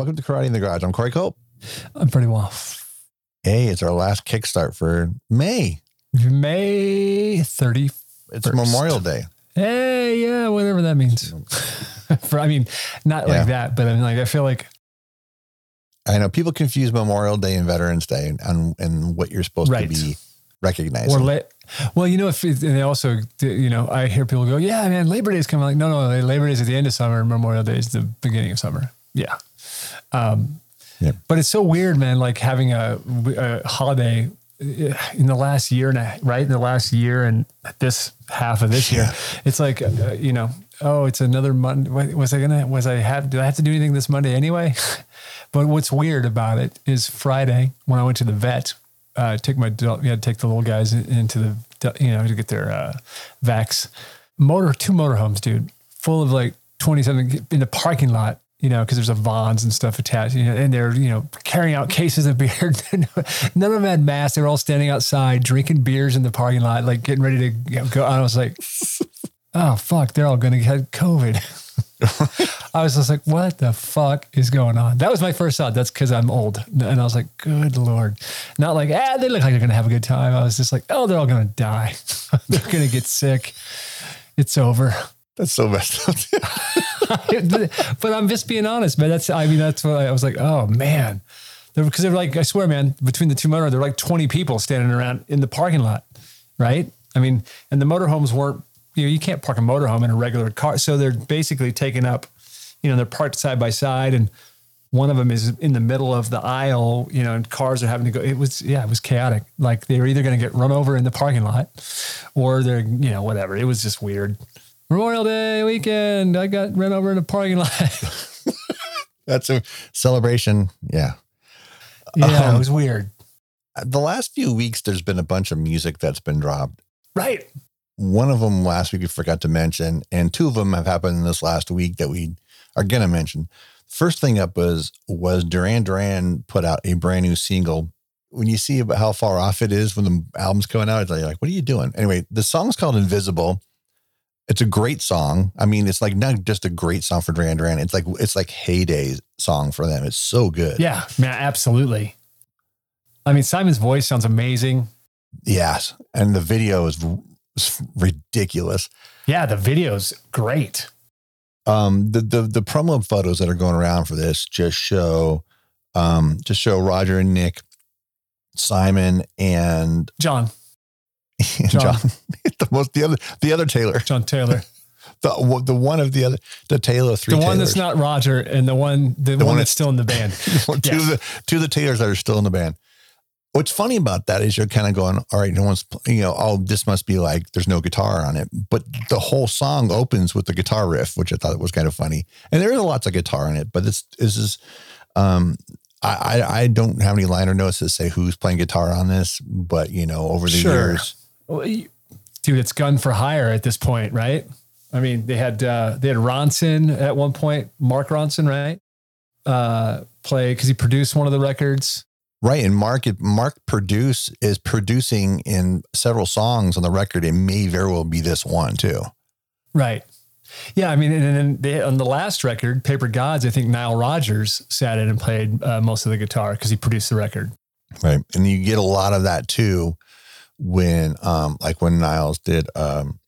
Welcome to Karate in the Garage. I'm Corey Cope. I'm pretty well. Hey, it's our last kickstart for May. May 30. It's Memorial Day. Hey, yeah, whatever that means. For, I mean, not Yeah. like that, but I mean, like, I feel like, I know people confuse Memorial Day and Veterans Day and, and what you're supposed Right. to be recognizing. or la- well, you know, if it, and they also, you know, I hear people go, yeah, man, Labor Day is coming. Like, no, no, Labor Day is at the end of summer. Memorial Day is the beginning of summer. Yeah. Um, Yeah. But it's so weird, man, like having a, a holiday uh, in the last year and a, right in the last year and this half of this year, it's like, uh, you know, oh, it's another Monday. Was I gonna, was I have, do I have to do anything this Monday anyway? but what's weird about it is Friday when I went to the vet, uh, take my, you had to take the little guys into the, you know, to get their, uh, vax motor, two motorhomes, dude, full of like 20 something in the parking lot, you know, because there's a Vons and stuff attached, you know, and they're, you know, carrying out cases of beer. None of them had masks. They were all standing outside drinking beers in the parking lot, like getting ready to you know, go. I was like, oh, fuck, they're all going to get COVID. I was just like, what the fuck is going on? That was my first thought. That's because I'm old. And I was like, good Lord. Not like, ah, they look like they're going to have a good time. I was just like, oh, they're all going to die. they're going to get sick. It's over. That's so messed up. but I'm just being honest, man. That's, I mean, that's what I, I was like, oh man. Because they're like, I swear, man, between the two motor, there were like 20 people standing around in the parking lot, right? I mean, and the motorhomes weren't, you know, you can't park a motorhome in a regular car. So they're basically taking up, you know, they're parked side by side and one of them is in the middle of the aisle, you know, and cars are having to go. It was, yeah, it was chaotic. Like they were either going to get run over in the parking lot or they're, you know, whatever. It was just weird. Memorial Day weekend, I got run over in a parking lot. That's a celebration. Yeah. yeah, Um, it was weird. The last few weeks, there's been a bunch of music that's been dropped. Right. One of them last week we forgot to mention, and two of them have happened in this last week that we are going to mention. First thing up was was Duran Duran put out a brand new single. When you see about how far off it is when the album's coming out, it's like, what are you doing? Anyway, the song's called Invisible. It's a great song. I mean, it's like not just a great song for Duran Duran. It's like it's like heyday song for them. It's so good. Yeah, man, absolutely. I mean, Simon's voice sounds amazing. Yes, and the video is, is ridiculous. Yeah, the video's great. um the the the promo photos that are going around for this just show um just show Roger and Nick, Simon and John, John, John. the most the other the other Taylor John Taylor. the the one of the other the Taylor three the one Taylors. that's not Roger and the one the, one, one that's still in the band. two of the two of the Taylors that are still in the band. What's funny about that is you're kind of going, all right, no one's, you know, oh, this must be like there's no guitar on it. But the whole song opens with the guitar riff, which I thought was kind of funny. And there is lots of guitar in it, but this, this is, um, I, I don't have any liner notes that say who's playing guitar on this, but you know, over the Sure. years, Dude, it's gun for hire at this point, right? I mean, they had uh, they had Ronson at one point, Mark Ronson, right? Uh, play because he produced one of the records. right? And Mark, Mark produce is producing in several songs on the record. It may very well be this one too. Right. Yeah, I mean, and then they, on the last record, Paper Gods, I think Nile Rodgers sat in and played uh, most of the guitar because he produced the record. Right. And you get a lot of that too when um like when Niles did um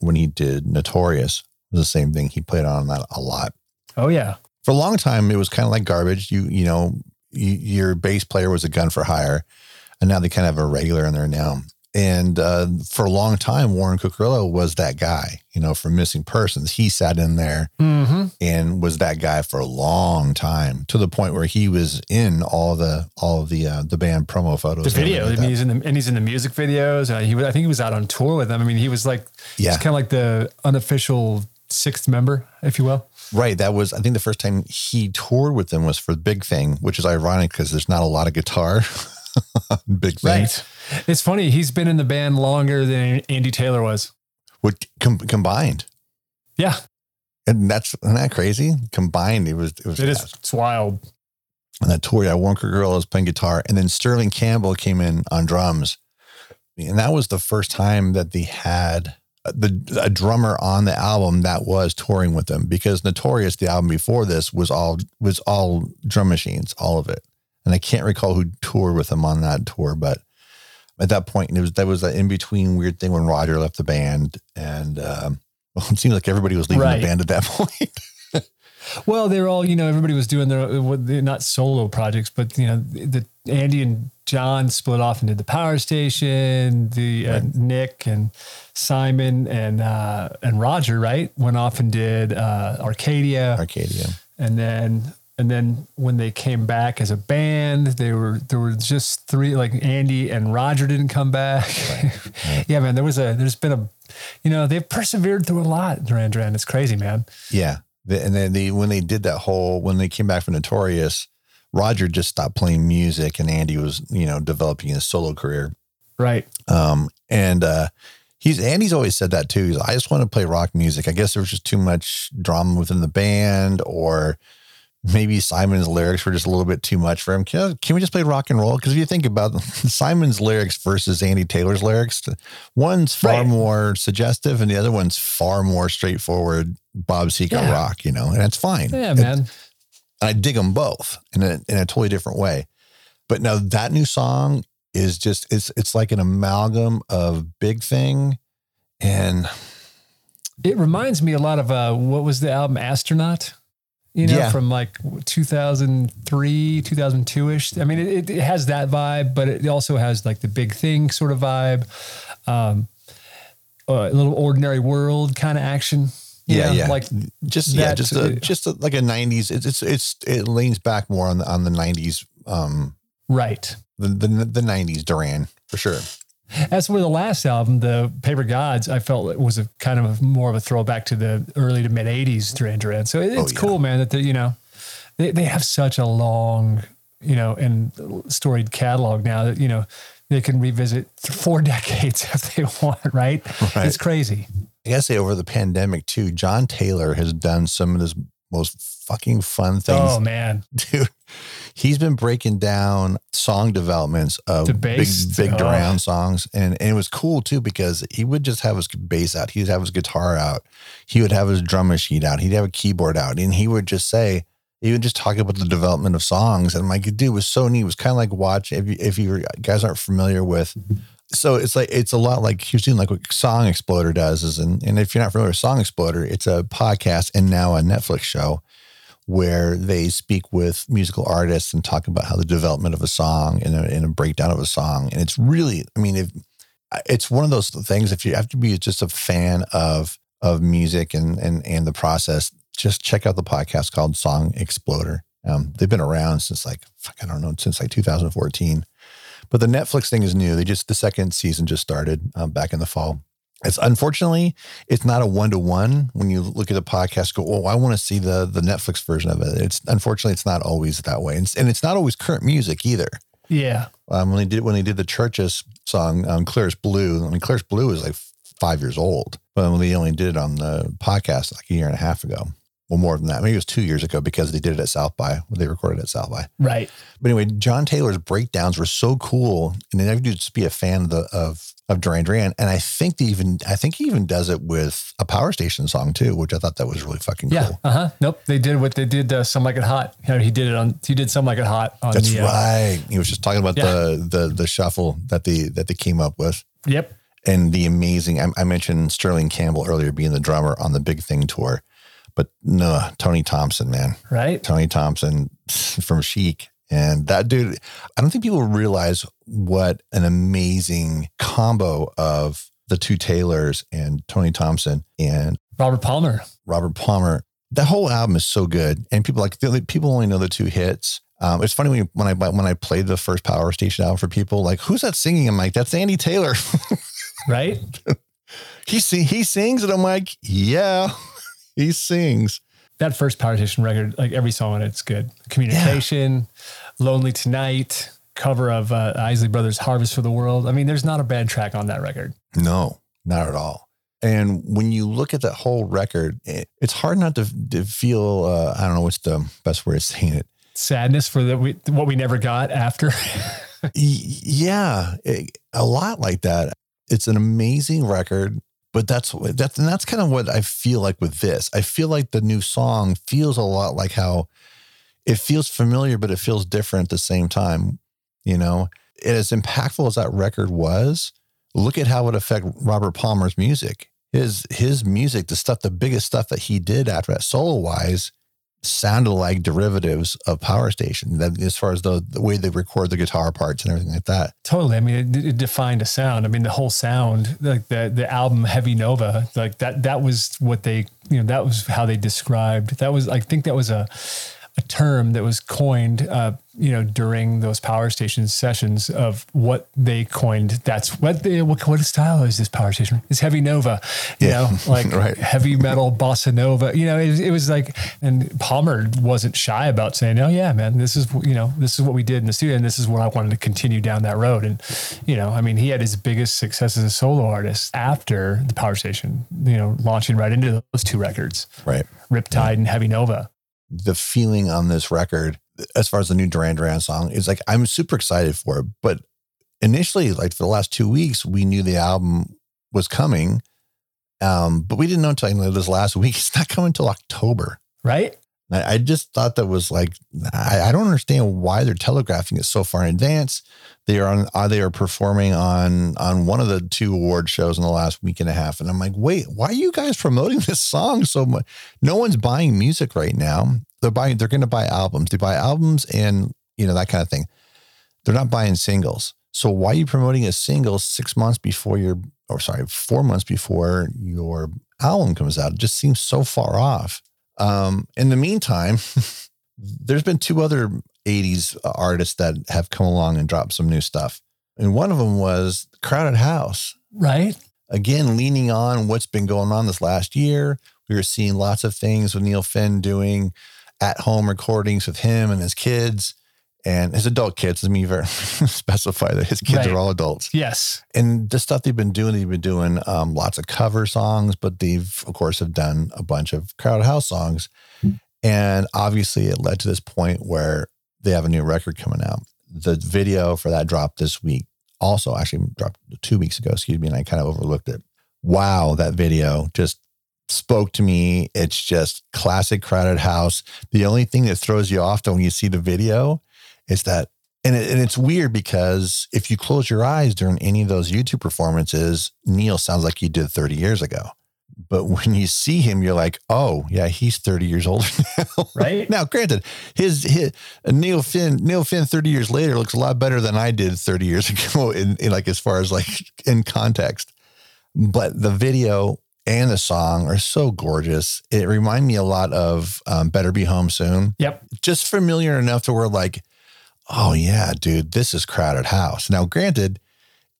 when he did Notorious was the same thing. He played on that a lot. Oh yeah, For a long time it was kind of like garbage. You you know, you, your bass player was a gun for hire and now they kind of have a regular in there now. And uh, for a long time, Warren Cuccurullo was that guy, you know, for missing persons. He sat in there mm-hmm. and was that guy for a long time to the point where he was in all the all of the uh, the band promo photos. the video. I mean, he's in the and he's in the music videos. Uh, he, was- I think he was out on tour with them. I mean, he was like, Yeah. he's kind of like the unofficial sixth member, if you will. Right. That was, I think the first time he toured with them was for Big Thing, which is ironic because there's not a lot of guitar. Big Thing. Right. It's funny. He's been in the band longer than Andy Taylor was. With, com- combined. Yeah, And that's, isn't that crazy? Combined, it was, it was, it is. It's wild. And that tour. Yeah, Walker Girl was playing guitar. And then Sterling Campbell came in on drums. And that was the first time that they had the a drummer on the album that was touring with them because Notorious, the album before this, was all was all drum machines, all of it. And I can't recall who toured with them on that tour, but at that point, it was that was that in between weird thing when Roger left the band, and um, well, it seemed like everybody was leaving Right. the band at that point. Well, they're all, you know, everybody was doing their, not solo projects, but, you know, the Andy and John split off and did the power station, the uh, Nick and Simon and, uh, and Roger, right? Went off and did, uh, Arcadia. Arcadia. and then, and then when they came back as a band, they were, there were just three, like Andy and Roger didn't come back. yeah, man, there was a, there's been a, you know, they've persevered through a lot, Duran Duran. It's crazy, man. Yeah. And then they, when they did that whole, when they came back from Notorious, Roger just stopped playing music and Andy was, you know, developing his solo career. Right. Um, and uh, he's Andy's always said that too. He's like, I just want to play rock music. I guess there was just too much drama within the band, or maybe Simon's lyrics were just a little bit too much for him. Can, can we just play rock and roll? Because if you think about Simon's lyrics versus Andy Taylor's lyrics, one's far Right. more suggestive, and the other one's far more straightforward. Bob Seger Yeah. rock, you know, and that's fine. Yeah, It- man. I dig them both in a in a totally different way. But now that new song is just it's it's like an amalgam of Big Thing and It reminds me a lot of uh, what was the album Astronaut? You know, Yeah. from like 2003, 2002 ish. I mean, it, it has that vibe, but it also has like the big thing sort of vibe. Um, a little ordinary world kind of action. yeah know, yeah Like, just yeah just a, just a, like a 90s it's, it's it's it leans back more on the on the 90s um right. the the, the 90s Duran for sure. As for the last album, the Paper Gods, I felt it was a kind of a, more of a throwback to the early to mid '80s Duran Duran. So it, it's Oh, yeah. cool, man. That they, you know they they have such a long, you know, and storied catalog now that you know they can revisit four decades if they want. Right? Right. It's crazy. I gotta say over the pandemic too, John Taylor has done some of his most fucking fun things Oh man, dude. He's been breaking down song developments of The big, bass, big oh. Duran songs, and and it was cool too because he would just have his bass out, he'd have his guitar out, he would have his drum machine out, he'd have a keyboard out, and he would just say. He would just talk about the development of songs, and I'm like, dude, it was so neat. It was kind of like watch if you if you guys aren't familiar with so it's like it's a lot like you're doing like what Song Exploder does is and, and if you're not familiar with Song Exploder, it's a podcast and now a Netflix show where they speak with musical artists and talk about how the development of a song and a, and a breakdown of a song. And it's really, I mean, if, it's one of those things. If you have to be just a fan of of music and and and the process, just check out the podcast called Song Exploder. Um, they've been around since like fuck, I don't know since like 2014. But the Netflix thing is new. They just the second season just started um, back in the fall. It's unfortunately it's not a one to one. When you look at the podcast, go, oh, I want to see the the Netflix version of it. It's unfortunately it's not always that way, and it's, and it's not always current music either. yeah, Um, when they did when they did the CHVRCHES song, um, "Clearest Blue," I mean, "Clearest Blue" is like five years old, but when they only did it on the podcast like a year and a half ago. Well, more than that. Maybe it was two years ago because they did it at South by. They recorded it at South by. right. But anyway, John Taylor's breakdowns were so cool, and then I would just be a fan of the of of Duran Duran. And I think they even I think he even does it with a Power Station song too, which I thought that was really fucking Yeah. cool. Uh huh. Nope. They did what they did. Uh, some like it hot. You know, he did it on. He did some like it hot on That's the. uh, right. He was just talking about Yeah. the the the shuffle that they that they came up with. Yep. and the amazing I, I mentioned sterling campbell earlier being the drummer on the big thing tour but no tony thompson man Right. tony thompson from chic and that dude i don't think people realize what an amazing combo of the two taylors and tony thompson and Robert Palmer. robert palmer that whole album is so good and people like the- people only know the two hits um, it's funny when, you, when I when I played the first Power Station album for people, like who's that singing? I'm like, that's Andy Taylor. Right. he sing, he sings and I'm like, yeah, he sings. that first Station record, like every song on it's good. Communication, Lonely Tonight, cover of uh, Isley Brothers' Harvest for the World. I mean, there's not a bad track on that record. No, not at all. And when you look at that whole record, it, it's hard not to, to feel, uh, I don't know what's the best way of saying it. Sadness for the, we, what we never got after. Yeah, it- a lot like that. It's an amazing record, But that's that's and that's kind of what I feel like with this. I feel like the new song feels a lot like how it feels familiar, but it feels different at the same time. You know, and as impactful as that record was, look at how it affect Robert Palmer's music. His his music, the stuff, the biggest stuff that he did after that solo wise, sounded like derivatives of Power Station. That as far as the, the way they record the guitar parts and everything like that. Totally. I mean, it, it, defined a sound. I mean, the whole sound, like the the album Heavy Nova, like that that was what they you know that was how they described. That was I think that was a a term that was coined, uh, you know, during those power station sessions of what they coined. That's what they, what, what style is this power station? It's heavy nova, you yeah. know, like right. heavy metal bossa nova. You know, it, it, was like, and Palmer wasn't shy about saying, "Oh yeah, man, this is you know, this is what we did in the studio, and this is what I wanted to continue down that road." And you know, I mean, he had his biggest success as a solo artist after the power station. You know, launching right into those two records, right? Riptide yeah. and Heavy Nova the feeling on this record, as far as the new Duran Duran song, is like I'm super excited for it. But initially, like for the last two weeks, we knew the album was coming. Um, but we didn't know until this last week. It's not coming until October. Right. I just thought that was like I, I, don't understand why they're telegraphing it so far in advance. They are on uh, they are performing on on one of the two award shows in the last week and a half, and I'm like, wait, why are you guys promoting this song so much? No one's buying music right now. They're buying they're going to buy albums. They buy albums and you know that kind of thing. They're not buying singles. So why are you promoting a single six months before your or sorry four months before your album comes out? It just seems so far off. Um, in the meantime, there's been two other 80s artists that have come along and dropped some new stuff. And one of them was Crowded House. Right. Again, leaning on what's been going on this last year. We were seeing lots of things with Neil Finn doing at home recordings with him and his kids and his adult kids. Let me specify that his kids right. are all adults. Yes. And the stuff they've been doing, they've been doing um, lots of cover songs, but they've, of course, have done a bunch of crowd house songs. And obviously, it led to this point where they have a new record coming out. The video for that dropped this week. Also, actually dropped two weeks ago, excuse me, and I kind of overlooked it. Wow, that video just spoke to me. It's just classic crowded house. The only thing that throws you off when you see the video is that and, it, and it's weird because if you close your eyes during any of those YouTube performances, Neil sounds like he did 30 years ago. But when you see him, you're like, oh yeah, he's 30 years older now. Right. now, granted, his, his Neil Finn, Neil Finn 30 years later looks a lot better than I did 30 years ago in, in like as far as like in context. But the video and the song are so gorgeous. It reminded me a lot of um, Better Be Home Soon. Yep. Just familiar enough to where like oh yeah, dude, this is Crowded House. Now, granted,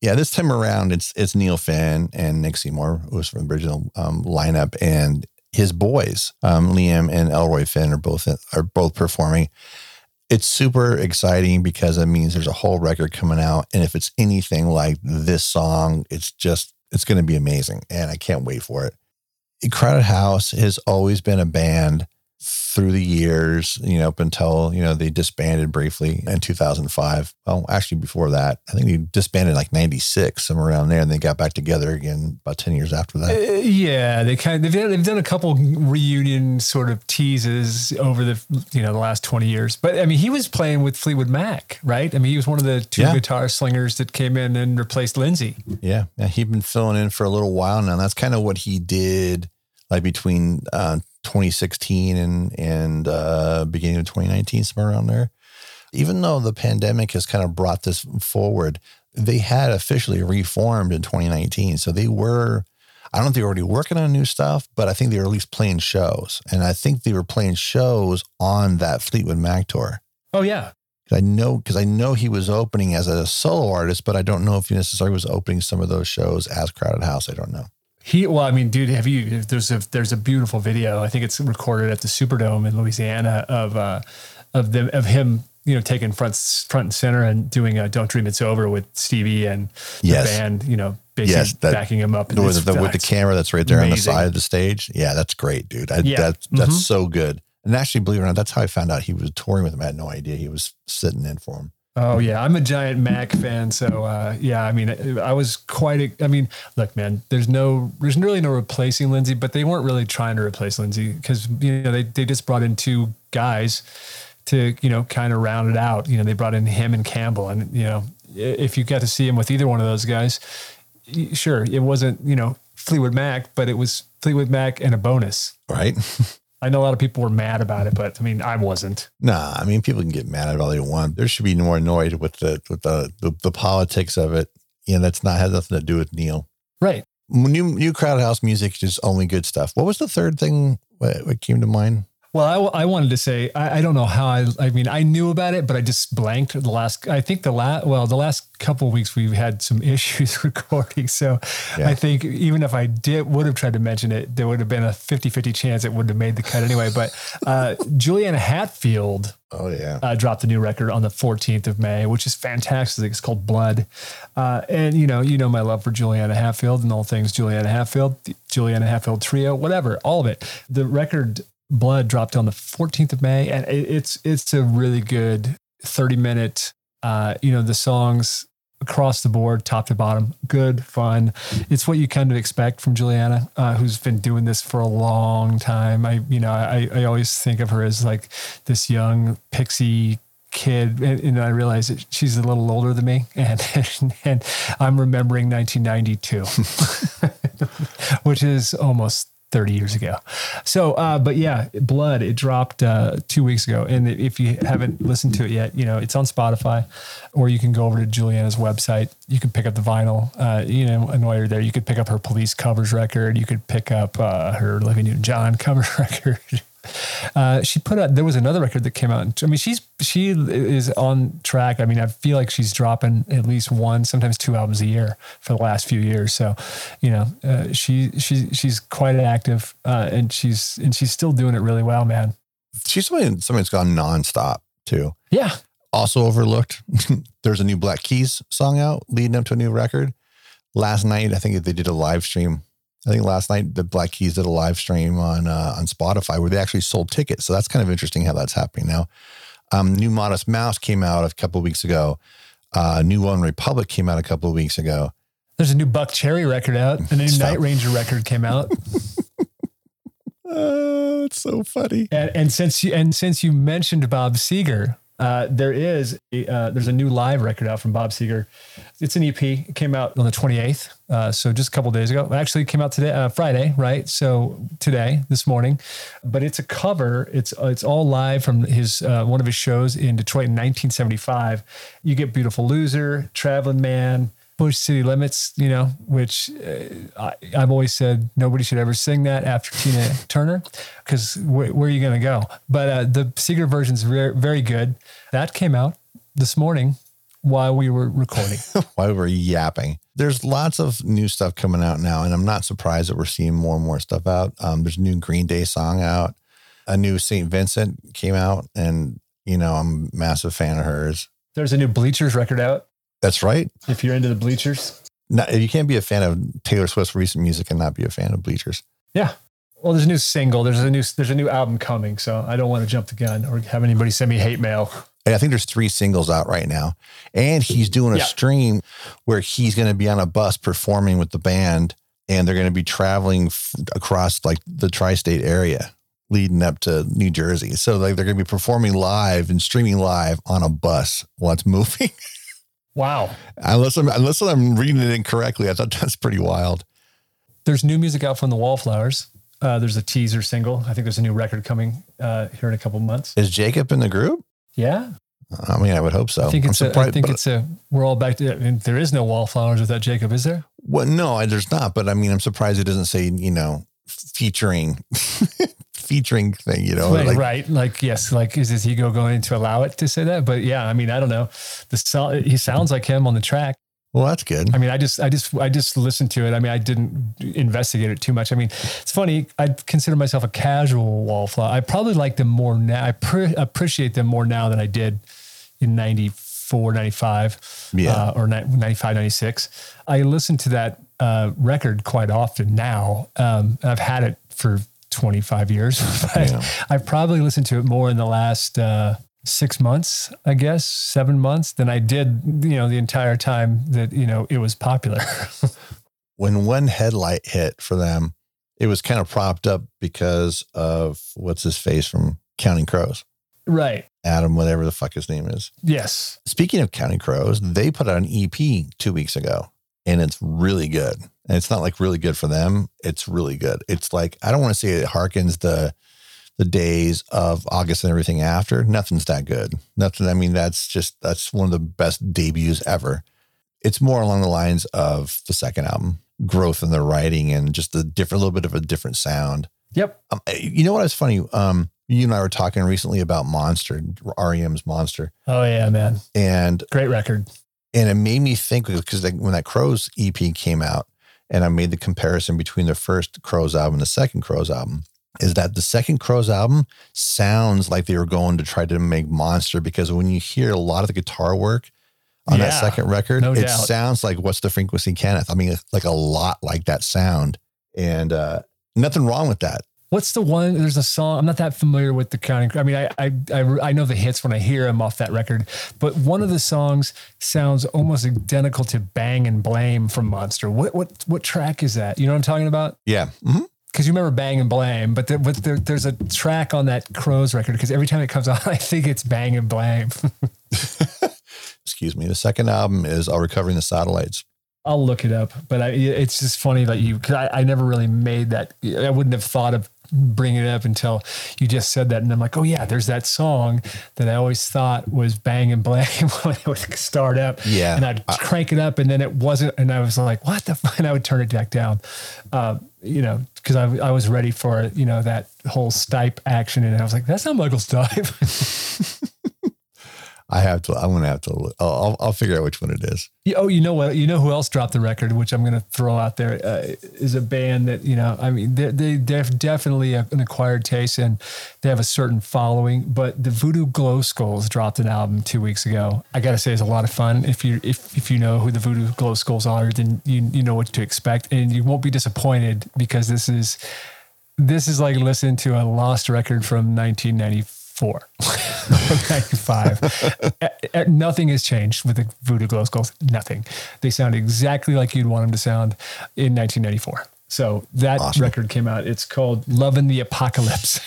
yeah, this time around it's it's Neil Finn and Nick Seymour, who was from the original um, lineup, and his boys, um, Liam and Elroy Finn, are both are both performing. It's super exciting because it means there's a whole record coming out, and if it's anything like this song, it's just it's going to be amazing, and I can't wait for it. Crowded House has always been a band through the years, you know, up until, you know, they disbanded briefly in 2005. Well, actually before that, I think they disbanded like 96, somewhere around there. And they got back together again about 10 years after that. Uh, yeah. They kind of, they've, they've done a couple reunion sort of teases over the, you know, the last 20 years. But I mean, he was playing with Fleetwood Mac, right? I mean, he was one of the two yeah. guitar slingers that came in and replaced Lindsey. Yeah. Yeah. He'd been filling in for a little while now. That's kind of what he did like between, uh, 2016 and and uh, beginning of 2019, somewhere around there. Even though the pandemic has kind of brought this forward, they had officially reformed in 2019. So they were, I don't if they were already working on new stuff, but I think they were at least playing shows. And I think they were playing shows on that Fleetwood Mac tour. Oh yeah. I know because I know he was opening as a solo artist, but I don't know if he necessarily was opening some of those shows as Crowded House. I don't know. He well, I mean, dude, have you? There's a there's a beautiful video. I think it's recorded at the Superdome in Louisiana of uh, of them of him, you know, taking front front and center and doing a "Don't Dream It's Over" with Stevie and yes. the band, you know, basically yes, that, backing him up. With the, with the camera that's right there amazing. on the side of the stage. Yeah, that's great, dude. I, yeah. That, that's mm-hmm. so good. And actually, believe it or not, that's how I found out he was touring with him. I had no idea he was sitting in for him. Oh yeah, I'm a giant Mac fan, so uh, yeah. I mean, I was quite. A, I mean, look, man. There's no, there's really no replacing Lindsey, but they weren't really trying to replace Lindsey because you know they they just brought in two guys to you know kind of round it out. You know, they brought in him and Campbell, and you know, if you got to see him with either one of those guys, sure, it wasn't you know Fleetwood Mac, but it was Fleetwood Mac and a bonus, right? I know a lot of people were mad about it, but I mean, I wasn't. Nah, I mean, people can get mad at all they want. There should be more annoyed with the with the the, the politics of it. You know, that's not has nothing to do with Neil. Right. New new crowd house music is only good stuff. What was the third thing? What, what came to mind? Well, I, I wanted to say I, I, don't know how I. I mean, I knew about it, but I just blanked the last. I think the last. Well, the last couple weeks we've had some issues recording, so yeah. I think even if I did would have tried to mention it, there would have been a 50-50 chance it wouldn't have made the cut anyway. But uh, Juliana Hatfield. Oh yeah, uh, dropped a new record on the 14th of May, which is fantastic. It's called Blood, uh, and you know, you know my love for Juliana Hatfield and all things Juliana Hatfield, Juliana Hatfield Trio, whatever, all of it. The record Blood dropped on the 14th of May, and it's it's a really good 30 minute. Uh, you know the songs across the board, top to bottom, good, fun. It's what you kind of expect from Juliana, uh, who's been doing this for a long time. I, you know, I, I always think of her as like this young pixie kid, and, and I realize that she's a little older than me, and and I'm remembering 1992, which is almost 30 years ago. So, uh, but yeah, Blood, it dropped uh, two weeks ago. And if you haven't listened to it yet, you know, it's on Spotify or you can go over to Juliana's website. You can pick up the vinyl, uh, you know, and while you're there, you could pick up her police covers record. You could pick up uh, her Olivia Newton-John cover record. Uh, she put out there was another record that came out. I mean, she's she is on track. I mean, I feel like she's dropping at least one, sometimes two albums a year for the last few years. So, you know, uh, she she she's quite active, uh, and she's and she's still doing it really well, man. She's somebody somebody's gone nonstop too. Yeah. Also overlooked. There's a new Black Keys song out leading up to a new record. Last night, I think they did a live stream I think last night the Black Keys did a live stream on uh, on Spotify where they actually sold tickets. So that's kind of interesting how that's happening now. Um, new Modest Mouse came out a couple of weeks ago. Uh, new Republic came out a couple of weeks ago. There's a new Buckcherry record out. And a new Night Ranger record came out. oh, it's so funny. And, and since you and since you mentioned Bob Seger, uh, there is a, uh, there's a new live record out from Bob Seger. It's an EP. It came out on the 28th, uh, so just a couple days ago. Actually, it came out today, uh, Friday, right? So today, this morning. But it's a cover. It's it's all live from his uh, one of his shows in Detroit in 1975. You get "Beautiful Loser," "Traveling Man," push city limits, you know, which uh, I, have always said nobody should ever sing that after Tina Turner because wh- where are you going to go? But uh, the Seger version is re- very good. That came out this morning while we were recording. while we were yapping. There's lots of new stuff coming out now, and I'm not surprised that we're seeing more and more stuff out. Um, there's a new Green Day song out. A new St. Vincent came out, and, you know, I'm a massive fan of hers. There's a new Bleachers record out. That's right. If you're into the bleachers. You can't be a fan of Taylor Swift's recent music and not be a fan of bleachers. Yeah. Well, there's a new single. There's a new there's a new album coming, so I don't want to jump the gun or have anybody send me hate mail. I think there's three singles out right now, and he's doing a yeah. stream where he's going to be on a bus performing with the band, and they're going to be traveling f- across like the tri-state area, leading up to New Jersey. So like they're going to be performing live and streaming live on a bus while it's moving. Wow. Unless I'm unless I'm reading it incorrectly, I thought that's pretty wild. There's new music out from the Wallflowers. Uh, there's a teaser single. I think there's a new record coming uh, here in a couple months. Is Jacob in the group? Yeah. I mean, I would hope so. I think it's. A, I think it's a. We're all back to. I mean, there is no Wallflowers without Jacob, is there? Well, no, there's not. But I mean, I'm surprised it doesn't say you know featuring featuring thing, you know? Right, like, right. Like, yes, like is his ego going to allow it to say that? But yeah, I mean, I don't know. The he sounds like him on the track. Well, that's good. I mean, I just, I just, I just listened to it. I mean, I didn't investigate it too much. I mean, it's funny. I consider myself a casual wallflower. I probably like them more now. I pre- appreciate them more now than I did in 94, 95, yeah. Uh, or 95, 96. I listen to that uh, record quite often now. Um, I've had it for 25 years. yeah. I've probably listened to it more in the last uh, six months, I guess, seven months than I did, you know, the entire time that, you know, it was popular. when one headlight hit for them, it was kind of propped up because of what's his face from Counting Crows. right. Adam, whatever the fuck his name is. Yes. Speaking of Counting Crows, they put out an EP two weeks ago and it's really good. And it's not like really good for them. It's really good. It's like, I don't want to say it harkens the the days of August and everything after. Nothing's that good. Nothing. I mean, that's just that's one of the best debuts ever. It's more along the lines of the second album, growth in the writing and just a different, little bit of a different sound. Yep. Um, you know what was funny? Um, you and I were talking recently about Monster, REM's Monster, Oh yeah, man. and Great record. And it made me think because like when that Crows EP came out, and I made the comparison between the first Crows album and the second Crows album, is that the second Crows album sounds like they were going to try to make Monster because when you hear a lot of the guitar work on that second record, no it doubt. sounds like what's the frequency, Kenneth? I mean, like a lot like that sound, and uh, nothing wrong with that. What's the one? There's a song. I'm not that familiar with the counting. I mean, I, I I I know the hits when I hear them off that record, but one of the songs sounds almost identical to "Bang and Blame" from Monster. What what what track is that? You know what I'm talking about? Yeah. hmm Because you remember "Bang and Blame," but, there, but there, there's a track on that Crows record. Because every time it comes on, I think it's "Bang and Blame." Excuse me. The second album is "All Recovering the Satellites." I'll look it up, but I, it's just funny that you because I, I never really made that. I wouldn't have thought of bringing it up until you just said that, and I'm like, oh yeah, there's that song that I always thought was "Bang and Blame" when it would start up, Yeah. and I'd crank it up, and then it wasn't, and I was like, what the, fuck? and I would turn it back down, uh, you know, because I, I was ready for you know that whole Stipe action, and I was like, that's not Michael Stipe. I have to. I'm gonna have to. I'll, I'll, figure out which one it is. You- Oh, you know what? You know who else dropped the record, which I'm to throw out there, uh, is a band that you know. I mean, they they they're definitely an acquired taste, and they have a certain following. But the Voodoo Glow Skulls dropped an album two weeks ago. I got to say, it's a lot of fun. If you if if you know who the Voodoo Glow Skulls are, then you you know what to expect, and you won't be disappointed because this is this is like listening to a lost record from 1994 95 Uh, uh, nothing has changed with the voodoo glow skulls nothing they sound exactly like you'd want them to sound in 1994 so that Awesome. record came out it's called love in the apocalypse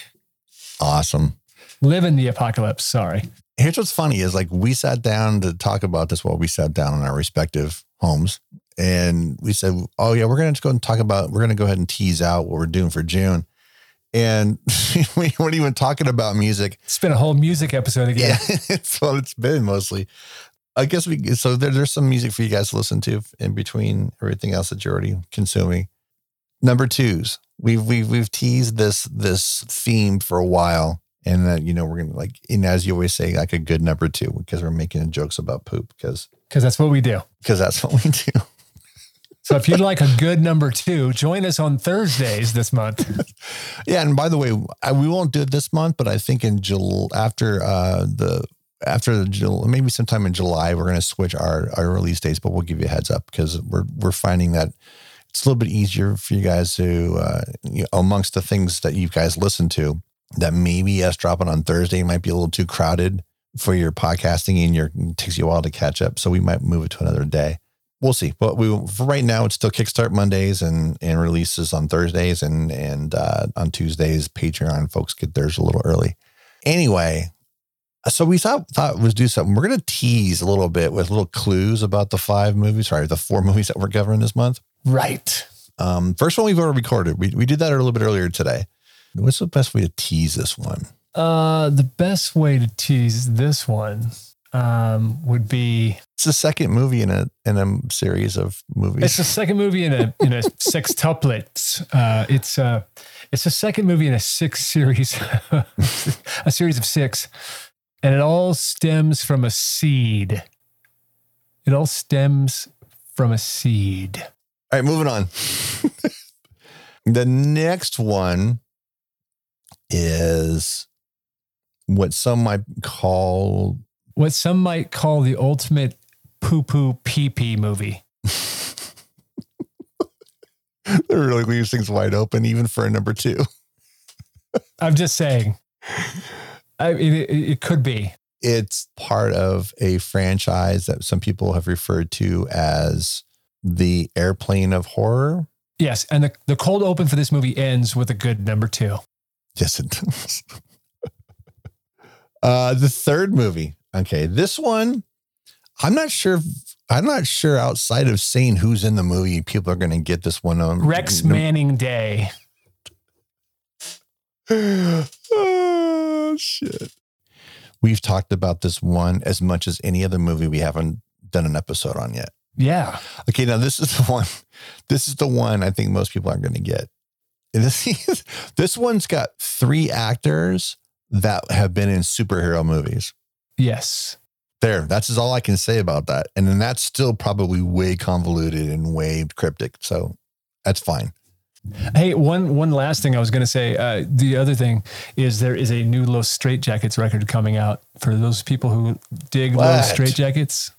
Awesome. live in the apocalypse sorry Here's what's funny is like we sat down to talk about this while we sat down in our respective homes, and we said, "Oh yeah, we're gonna just go and talk about. We're gonna go ahead and tease out what we're doing for June." And we weren't even talking about music. it's been a whole music episode again Yeah, it's what it's been mostly. I guess we so there, there's some music for you guys to listen to in between everything else that you're already consuming. Number twos, we've we've we've teased this this theme for a while, and that you know we're gonna like, and as you always say, like a good number two because we're making jokes about poop because because that's what we do because that's what we do. So if you'd like a good number two join us on thursdays this month Yeah, and by the way, I, we won't do it this month, but I think in July after uh, the after the Jul- maybe sometime in July, we're going to switch our our release dates. But we'll give you a heads up because we're we're finding that it's a little bit easier for you guys to uh, you know, amongst the things that you guys listen to. That maybe us dropping on Thursday might be a little too crowded for your podcasting, and your takes you a while to catch up. So we might move it to another day we'll see. But we for right now, it's still Kickstart Mondays and and releases on Thursdays and and uh, on Tuesdays. Patreon folks get theirs a little early. Anyway, so we thought thought was do something. We're gonna tease a little bit with little clues about the five movies, sorry, the four movies that we're covering this month. right Um, first one we've already recorded. We we did that a little bit earlier today. What's the best way to tease this one? uh the best way to tease this one um would be It's the second movie in a in a series of movies. It's the second movie in a in a sextuplets. Uh, it's uh it's the second movie in a six series, a series of six, and it all stems from a seed. It all stems from a seed. All right, moving on. the next one is what some might call What some might call the ultimate poo poo pee pee movie. it really leaves things wide open, even for a number two. I'm just saying. I, it, it, it could be. It's part of a franchise that some people have referred to as the airplane of horror. Yes, and the, the cold open for this movie ends with a good number two. Yes, it does. uh, the third movie. Okay, this one, I'm not sure. I'm not sure outside of saying who's in the movie, people are going to get this one. Um, Rex Manning Day. oh shit. We've talked about this one as much as any other movie we haven't done an episode on yet. Yeah. Okay, now this is the one. This is the one I think most people aren't going to get. This this one's got three actors that have been in superhero movies. Yes. There, that's all I can say about that. And then that's still probably way convoluted and way cryptic. So that's fine. Hey, one one last thing I was going to say. Uh, the other thing is there is a new Los Straitjackets record coming out for those people who dig What? Los Straitjackets.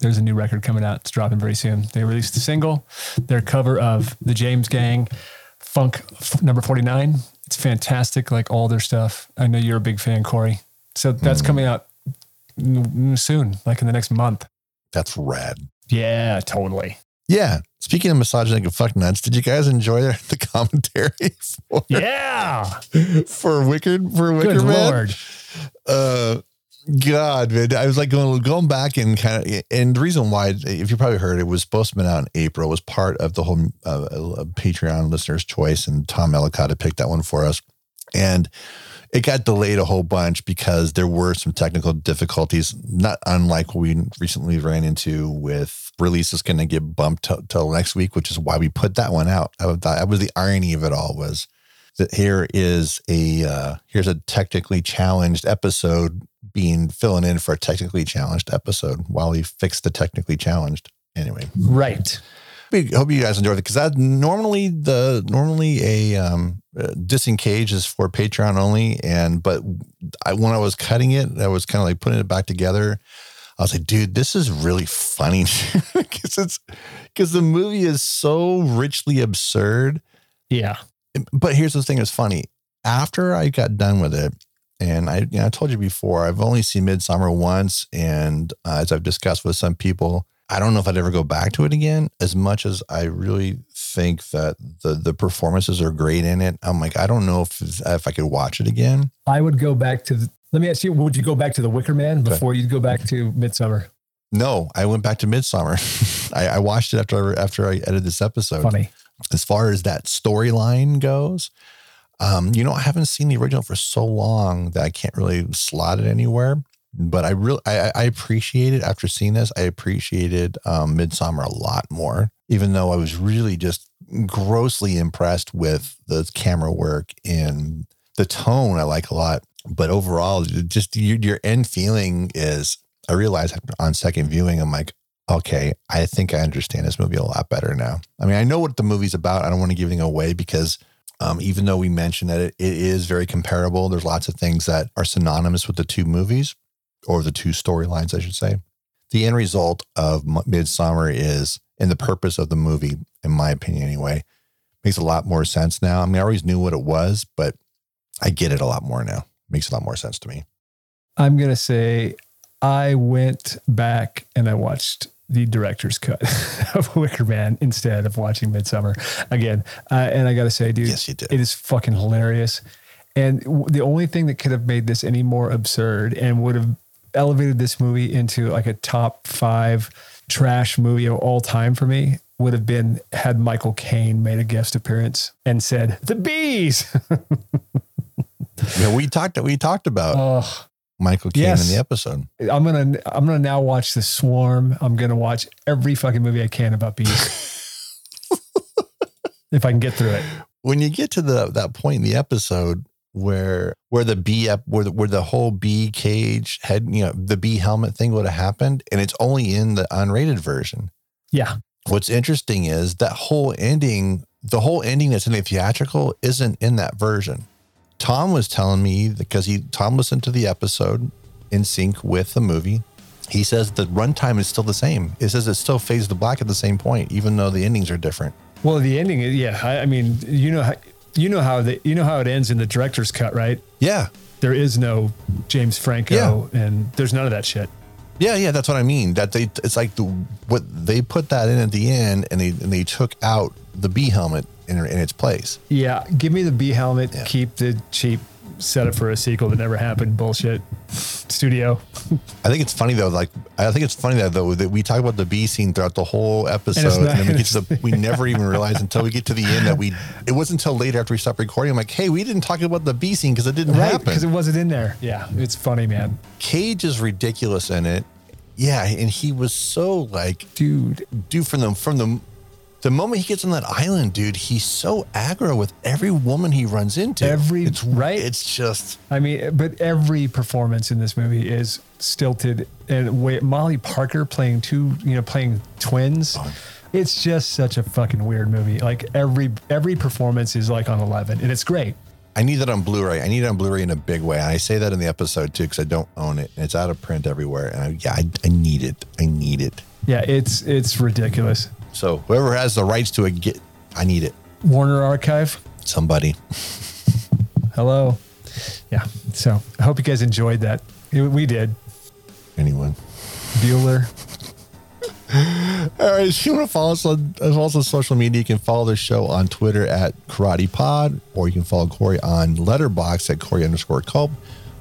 There's a new record coming out. It's dropping very soon. They released a single, their cover of the James Gang, Funk f- Number Forty Nine. It's fantastic, like all their stuff. I know you're a big fan, Corey. So that's Mm. coming out soon, like in the next month. That's rad. Yeah, totally. Yeah. Speaking of misogynistic and fuck nuts, did you guys enjoy the commentary for, Yeah. for Wicked for Wicker Good Man? lord. uh god man i was like going going back and kind of and the reason why if you probably heard it was supposed to be out in april It was part of the whole uh, uh, patreon listeners choice and tom ellicott had picked that one for us and it got delayed a whole bunch because there were some technical difficulties not unlike what we recently ran into with release is going to get bumped till till next week which is why we put that one out I thought that was the irony of it all was that here is a uh, here's a technically challenged episode being filling in for a technically challenged episode while we fix the technically challenged. Anyway, Right. We hope you guys enjoyed it because that normally the normally a um, uh, disengage is for Patreon only, and but I, when I was cutting it, I was kind of like putting it back together. I was like, dude, this is really funny because it's because the movie is so richly absurd Yeah. but here's the thing it's funny. After I got done with it, and I, you know, I told you before, I've only seen Midsommar once, and uh, as I've discussed with some people, I don't know if I'd ever go back to it again. As much as I really think that the the performances are great in it, I'm like, I don't know if if I could watch it again. I would go back to the, let me ask you, would you go back to the Wicker Man before you'd go back to Midsommar? No, I went back to Midsommar. I, I watched it after after I edited this episode. Funny. as far as that storyline goes, um, you know, I haven't seen the original for so long that I can't really slot it anywhere. But I really, I, I appreciate it after seeing this. I appreciated um, Midsommar a lot more, even though I was really just grossly impressed with the camera work and the tone. I like a lot, but overall, just your, your end feeling is. I realized on second viewing, I'm like, okay, I think I understand this movie a lot better now. I mean, I know what the movie's about. I don't want to give anything away because um, even though we mentioned that it, it is very comparable, there's lots of things that are synonymous with the two movies or the two storylines, I should say. The end result of Midsommar is, and the purpose of the movie, in my opinion anyway, makes a lot more sense now. I mean, I always knew what it was, but I get it a lot more now. It Makes a lot more sense to me. I'm going to say I went back and I watched the director's cut of Wicker Man instead of watching Midsommar again. Uh, and I got to say, dude, Yes, you did. it is fucking hilarious. And w- the only thing that could have made this any more absurd and would have elevated this movie into like a top five trash movie of all time for me would have been had Michael Caine made a guest appearance and said, The bees. Yeah, we talked. We talked about oh, Michael Caine Yes. in the episode. I'm gonna I'm gonna now watch The Swarm. I'm gonna watch every fucking movie I can about bees. if I can get through it. when you get to the that point in the episode where where the bee up where the, where the whole bee cage had you know the bee helmet thing would have happened and it's only in the unrated version Yeah. what's interesting is that whole ending the whole ending that's in the theatrical isn't in that version tom was telling me because he tom listened to the episode in sync with the movie he says the runtime is still the same it says it still fades to black at the same point even though the endings are different Well, the ending, yeah. I, I mean, you know, how, you know how the, you know how it ends in the director's cut, right? yeah There is no James Franco, and there's none of that shit. Yeah, yeah, that's what I mean. That they it's like the what they put that in at the end, and they and they took out the bee helmet in, in its place. Yeah, give me the bee helmet. Yeah. Keep the cheap set up for a sequel that never happened. Bullshit. Studio. I think it's funny though. Like I think it's funny that though that we talk about the bee scene throughout the whole episode, and, not- then we get to the we never even realize until we get to the end that we it wasn't until later after we stopped recording. I'm like, hey, we didn't talk about the bee scene because it didn't Right, happen. because it wasn't in there. Yeah, it's funny, man. Cage is ridiculous in it. Yeah, and he was so like Dude, dude from the from the the moment he gets on that island, dude, he's so aggro with every woman he runs into. Every- it's right? It's just I mean, but every performance in this movie is stilted. And wait, Molly Parker playing two, you know, playing twins. Oh. It's just such a fucking weird movie. Like every every performance is like on eleven, and it's great. I need that on Blu-ray. I need it on Blu-ray in a big way. And I say that in the episode too because I don't own it and it's out of print everywhere. And I, yeah, I, I need it. I need it. Yeah, it's it's ridiculous. So whoever has the rights to it, get. I need it. Warner Archive. Somebody. Hello. Yeah. So I hope you guys enjoyed that. It- we did. Anyone. Bueller. All right. If you want to follow us on as well as on social media, you can follow the show on Twitter at Karate Pod, or you can follow Corey on Letterboxd at Corey underscore Culp.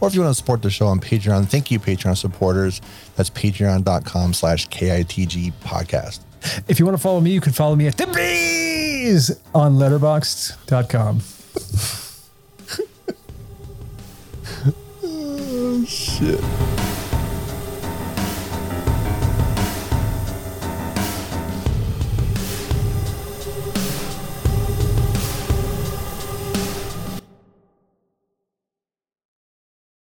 Or if you want to support the show on Patreon, thank you, Patreon supporters. That's patreon.com slash KITG podcast. If you want to follow me, you can follow me at the bees on letterboxd.com. Oh, shit.